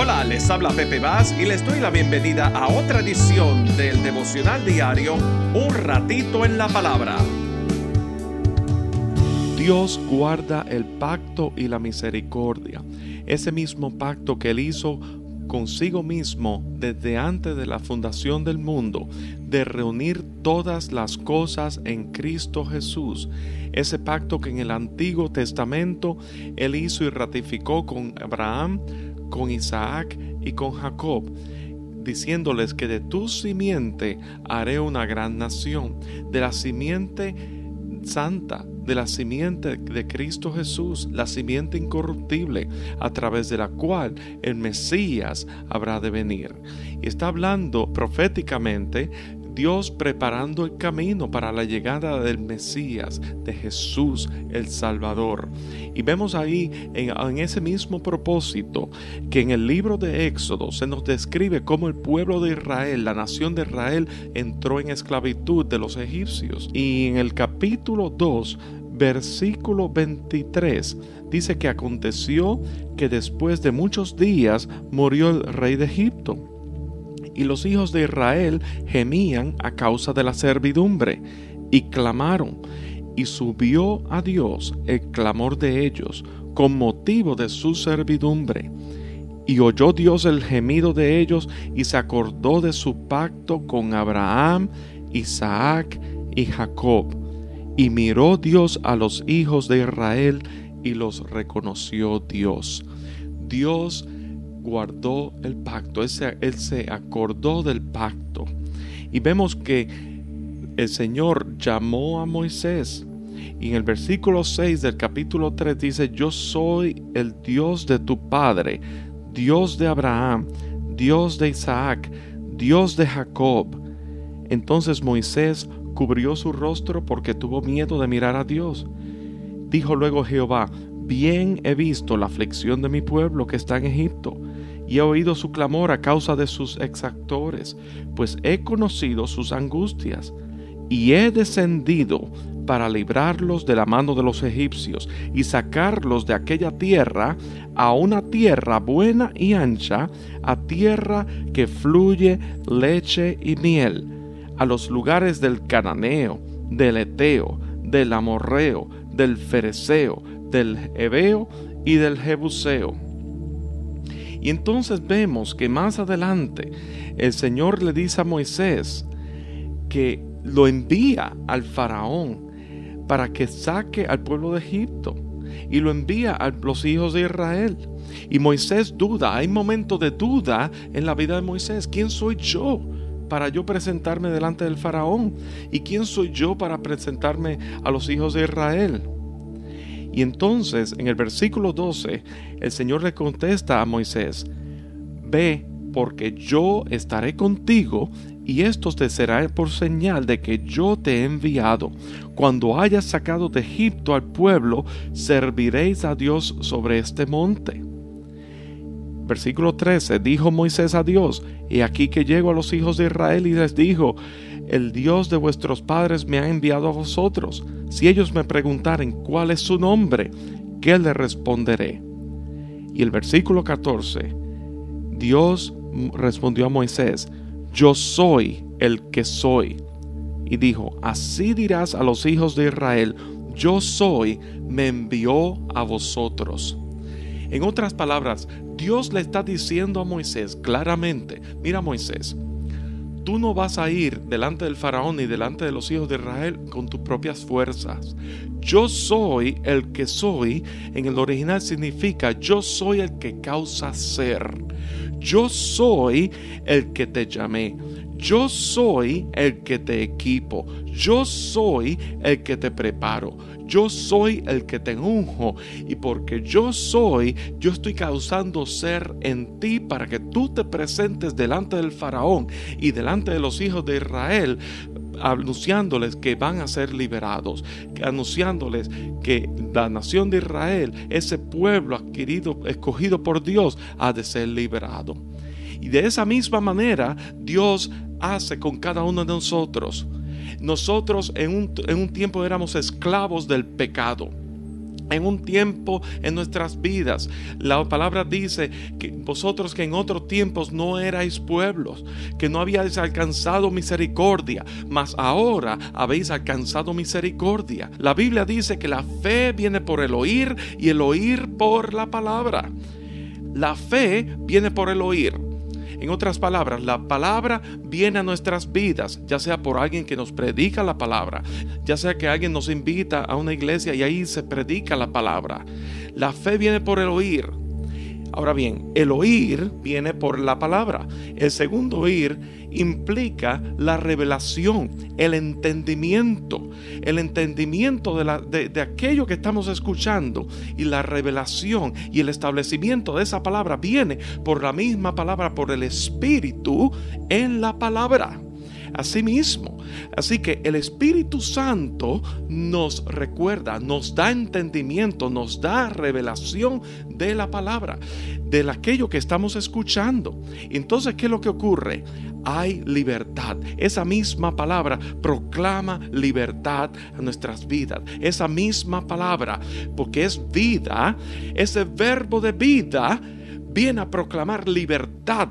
Hola, les habla Pepe Vaz y les doy la bienvenida a otra edición del devocional diario Un ratito en la palabra. Dios guarda el pacto y la misericordia, ese mismo pacto que él hizo consigo mismo desde antes de la fundación del mundo, de reunir todas las cosas en Cristo Jesús. Ese pacto que en el Antiguo Testamento Él hizo y ratificó con Abraham, con Isaac y con Jacob diciéndoles que de tu simiente haré una gran nación, de la simiente santa, de la simiente de Cristo Jesús, la simiente incorruptible, a través de la cual el Mesías habrá de venir. Y está hablando proféticamente Dios preparando el camino para la llegada del Mesías, de Jesús el Salvador. Y vemos ahí en, ese mismo propósito que en el libro de Éxodo se nos describe cómo el pueblo de Israel, la nación de Israel, entró en esclavitud de los egipcios. Y en el capítulo 2 versículo 23 dice que aconteció que después de muchos días murió el rey de Egipto y los hijos de Israel gemían a causa de la servidumbre, y clamaron, y subió a Dios el clamor de ellos con motivo de su servidumbre. Y oyó Dios el gemido de ellos y se acordó de su pacto con Abraham, Isaac y Jacob. Y miró Dios a los hijos de Israel y los reconoció Dios. Dios guardó el pacto, él se, acordó del pacto. Y vemos que el Señor llamó a Moisés. Y en el versículo 6 del capítulo 3 dice, yo soy el Dios de tu Padre, Dios de Abraham, Dios de Isaac, Dios de Jacob. Entonces Moisés cubrió su rostro porque tuvo miedo de mirar a Dios. Dijo luego Jehová, bien he visto la aflicción de mi pueblo que está en Egipto y he oído su clamor a causa de sus exactores, pues he conocido sus angustias, y he descendido para librarlos de la mano de los egipcios y sacarlos de aquella tierra a una tierra buena y ancha, a tierra que fluye leche y miel, a los lugares del cananeo, del eteo, del amorreo, del fereceo, del hebeo y del jebuseo y entonces vemos que más adelante el Señor le dice a Moisés que lo envía al faraón para que saque al pueblo de Egipto y lo envía a los hijos de Israel. Y Moisés duda, hay momentos de duda en la vida de Moisés. ¿Quién soy yo? para yo presentarme delante del faraón? ¿Y quién soy yo para presentarme a los hijos de Israel? Y entonces en el versículo 12 el Señor le contesta a Moisés, ve porque yo estaré contigo y esto te será por señal de que yo te he enviado. Cuando hayas sacado de Egipto al pueblo, serviréis a Dios sobre este monte. Versículo 13, dijo Moisés a Dios, y aquí que llego a los hijos de Israel y les dijo, el Dios de vuestros padres me ha enviado a vosotros. Si ellos me preguntaren cuál es su nombre, ¿qué le responderé? Y el versículo 14, Dios respondió a Moisés, yo soy el que soy. Y dijo, así dirás a los hijos de Israel, yo soy, me envió a vosotros. En otras palabras, Dios le está diciendo a Moisés claramente, mira Moisés, tú no vas a ir delante del faraón ni delante de los hijos de Israel con tus propias fuerzas. Yo soy el que soy, en el original significa yo soy el que causa ser. Yo soy el que te llamé. Yo soy el que te equipo. Yo soy el que te preparo. Yo soy el que te unjo. Y porque yo soy, yo estoy causando ser en ti para que tú te presentes delante del faraón y delante de los hijos de Israel anunciándoles que van a ser liberados, anunciándoles que la nación de Israel, ese pueblo adquirido, escogido por Dios, ha de ser liberado. Y de esa misma manera Dios hace con cada uno de nosotros. Nosotros en un, en un tiempo éramos esclavos del pecado. en un tiempo en nuestras vidas. La palabra dice que vosotros que en otros tiempos no erais pueblos, que no habíais alcanzado misericordia, mas ahora habéis alcanzado misericordia. La Biblia dice que la fe viene por el oír y el oír por la palabra. La fe viene por el oír. En otras palabras, la palabra viene a nuestras vidas, ya sea por alguien que nos predica la palabra, ya sea que alguien nos invita a una iglesia y ahí se predica la palabra. La fe viene por el oír. Ahora bien, el oír viene por la palabra. El segundo oír implica la revelación, el entendimiento, el entendimiento de, de, aquello que estamos escuchando y la revelación y el establecimiento de esa palabra viene por la misma palabra, por el Espíritu en la palabra. Asimismo, así que el Espíritu Santo nos recuerda, nos da entendimiento, nos da revelación de la palabra, de aquello que estamos escuchando. Entonces, ¿qué es lo que ocurre? hay libertad. Esa misma palabra proclama libertad a nuestras vidas. Esa misma palabra, porque es vida, ese verbo de vida viene a proclamar libertad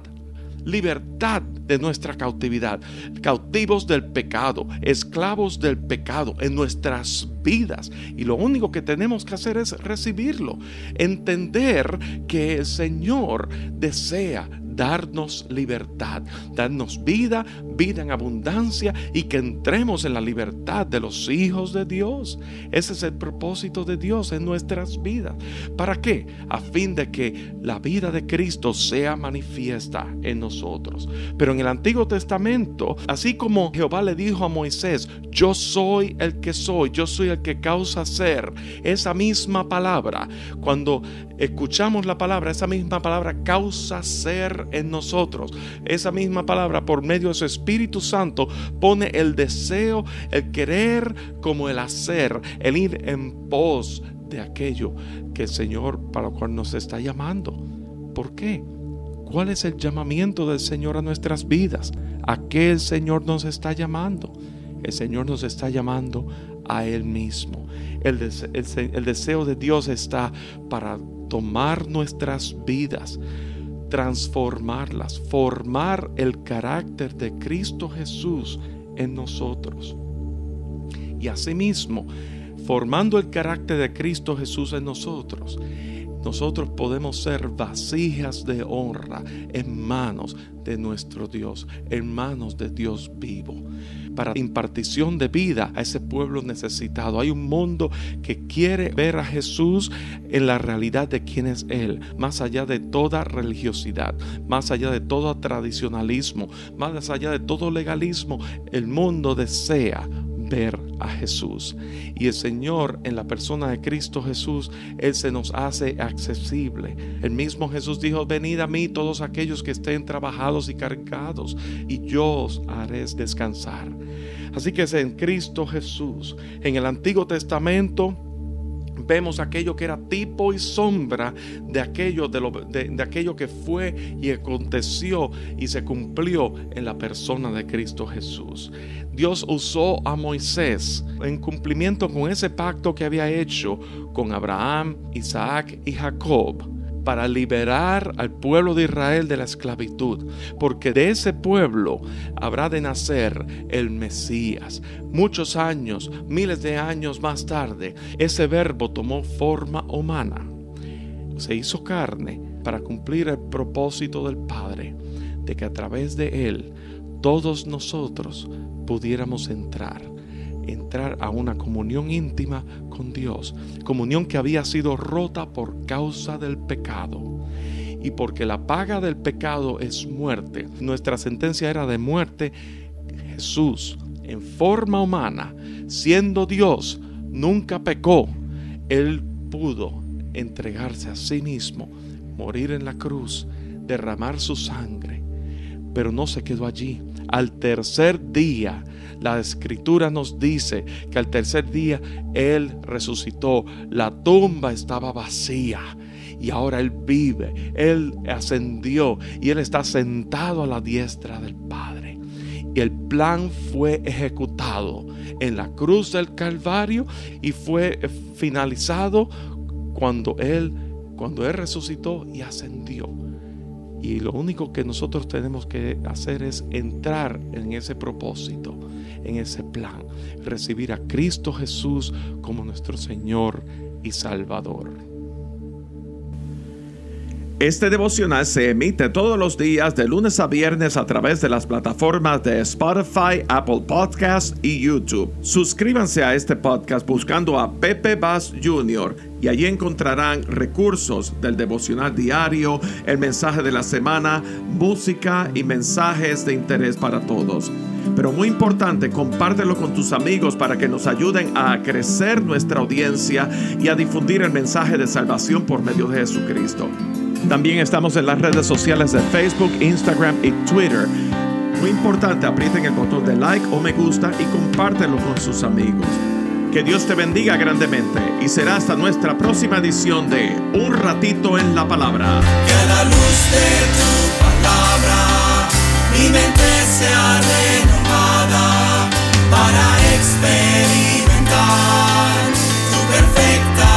libertad de nuestra cautividad, cautivos del pecado, esclavos del pecado en nuestras vidas. Y lo único que tenemos que hacer es recibirlo, entender que el Señor desea darnos libertad, darnos vida, vida en abundancia y que entremos en la libertad de los hijos de Dios. Ese es el propósito de Dios en nuestras vidas. ¿Para qué? A fin de que la vida de Cristo sea manifiesta en nosotros. Pero en el Antiguo Testamento, así como Jehová le dijo a Moisés, yo soy el que soy, yo soy el que causa ser, esa misma palabra, cuando escuchamos la palabra, esa misma palabra causa ser en nosotros. Esa misma palabra, por medio de su Espíritu Santo, pone el deseo, el querer como el hacer, el ir en pos de aquello que el Señor para lo cual nos está llamando. ¿Por qué? ¿Cuál es el llamamiento del Señor a nuestras vidas? ¿A qué el Señor nos está llamando? El Señor nos está llamando a Él mismo. El, el, deseo de Dios está para tomar nuestras vidas, transformarlas, formar el carácter de Cristo Jesús en nosotros. Y asimismo, formando el carácter de Cristo Jesús en nosotros, nosotros podemos ser vasijas de honra en manos de nuestro Dios, en manos de Dios vivo para impartición de vida a ese pueblo necesitado. Hay un mundo que quiere ver a Jesús en la realidad de quién es Él, más allá de toda religiosidad, más allá de todo tradicionalismo, más allá de todo legalismo. El mundo desea ver a Jesús. Y el Señor en la persona de Cristo Jesús, Él se nos hace accesible. El mismo Jesús dijo, venid a mí todos aquellos que estén trabajados y cargados, y yo os haré descansar. Así que es en Cristo Jesús. En el Antiguo Testamento, vemos aquello que era tipo y sombra de aquello, de, lo, de, aquello que fue y aconteció y se cumplió en la persona de Cristo Jesús. Dios usó a Moisés en cumplimiento con ese pacto que había hecho con Abraham, Isaac y Jacob para liberar al pueblo de Israel de la esclavitud, porque de ese pueblo habrá de nacer el Mesías. Muchos años, miles de años más tarde, ese verbo tomó forma humana, se hizo carne para cumplir el propósito del Padre, de que a través de él todos nosotros pudiéramos entrar entrar a una comunión íntima con Dios, comunión que había sido rota por causa del pecado. Y porque la paga del pecado es muerte, nuestra sentencia era de muerte, Jesús, en forma humana, siendo Dios, nunca pecó. Él pudo entregarse a sí mismo, morir en la cruz, derramar su sangre. Pero no se quedó allí. Al tercer día, la escritura nos dice que al tercer día Él resucitó, la tumba estaba vacía y ahora Él vive, Él ascendió y Él está sentado a la diestra del Padre. y el plan fue ejecutado en la cruz del Calvario y fue finalizado cuando Él, cuando Él resucitó y ascendió. Y lo único que nosotros tenemos que hacer es entrar en ese propósito, en ese plan, recibir a Cristo Jesús como nuestro Señor y Salvador. Este devocional se emite todos los días de lunes a viernes a través de las plataformas de Spotify, Apple Podcast y YouTube. Suscríbanse a este podcast buscando a Pepe Bass Jr. y allí encontrarán recursos del devocional diario, el mensaje de la semana, música y mensajes de interés para todos. Pero muy importante, compártelo con tus amigos para que nos ayuden a crecer nuestra audiencia y a difundir el mensaje de salvación por medio de Jesucristo. También estamos en las redes sociales de Facebook, Instagram y Twitter. Muy importante, aprieten el botón de like o me gusta y compártelo con sus amigos. Que Dios te bendiga grandemente y será hasta nuestra próxima edición de Un ratito en la palabra. Que la luz de tu palabra mi mente sea renovada para experimentar tu perfecta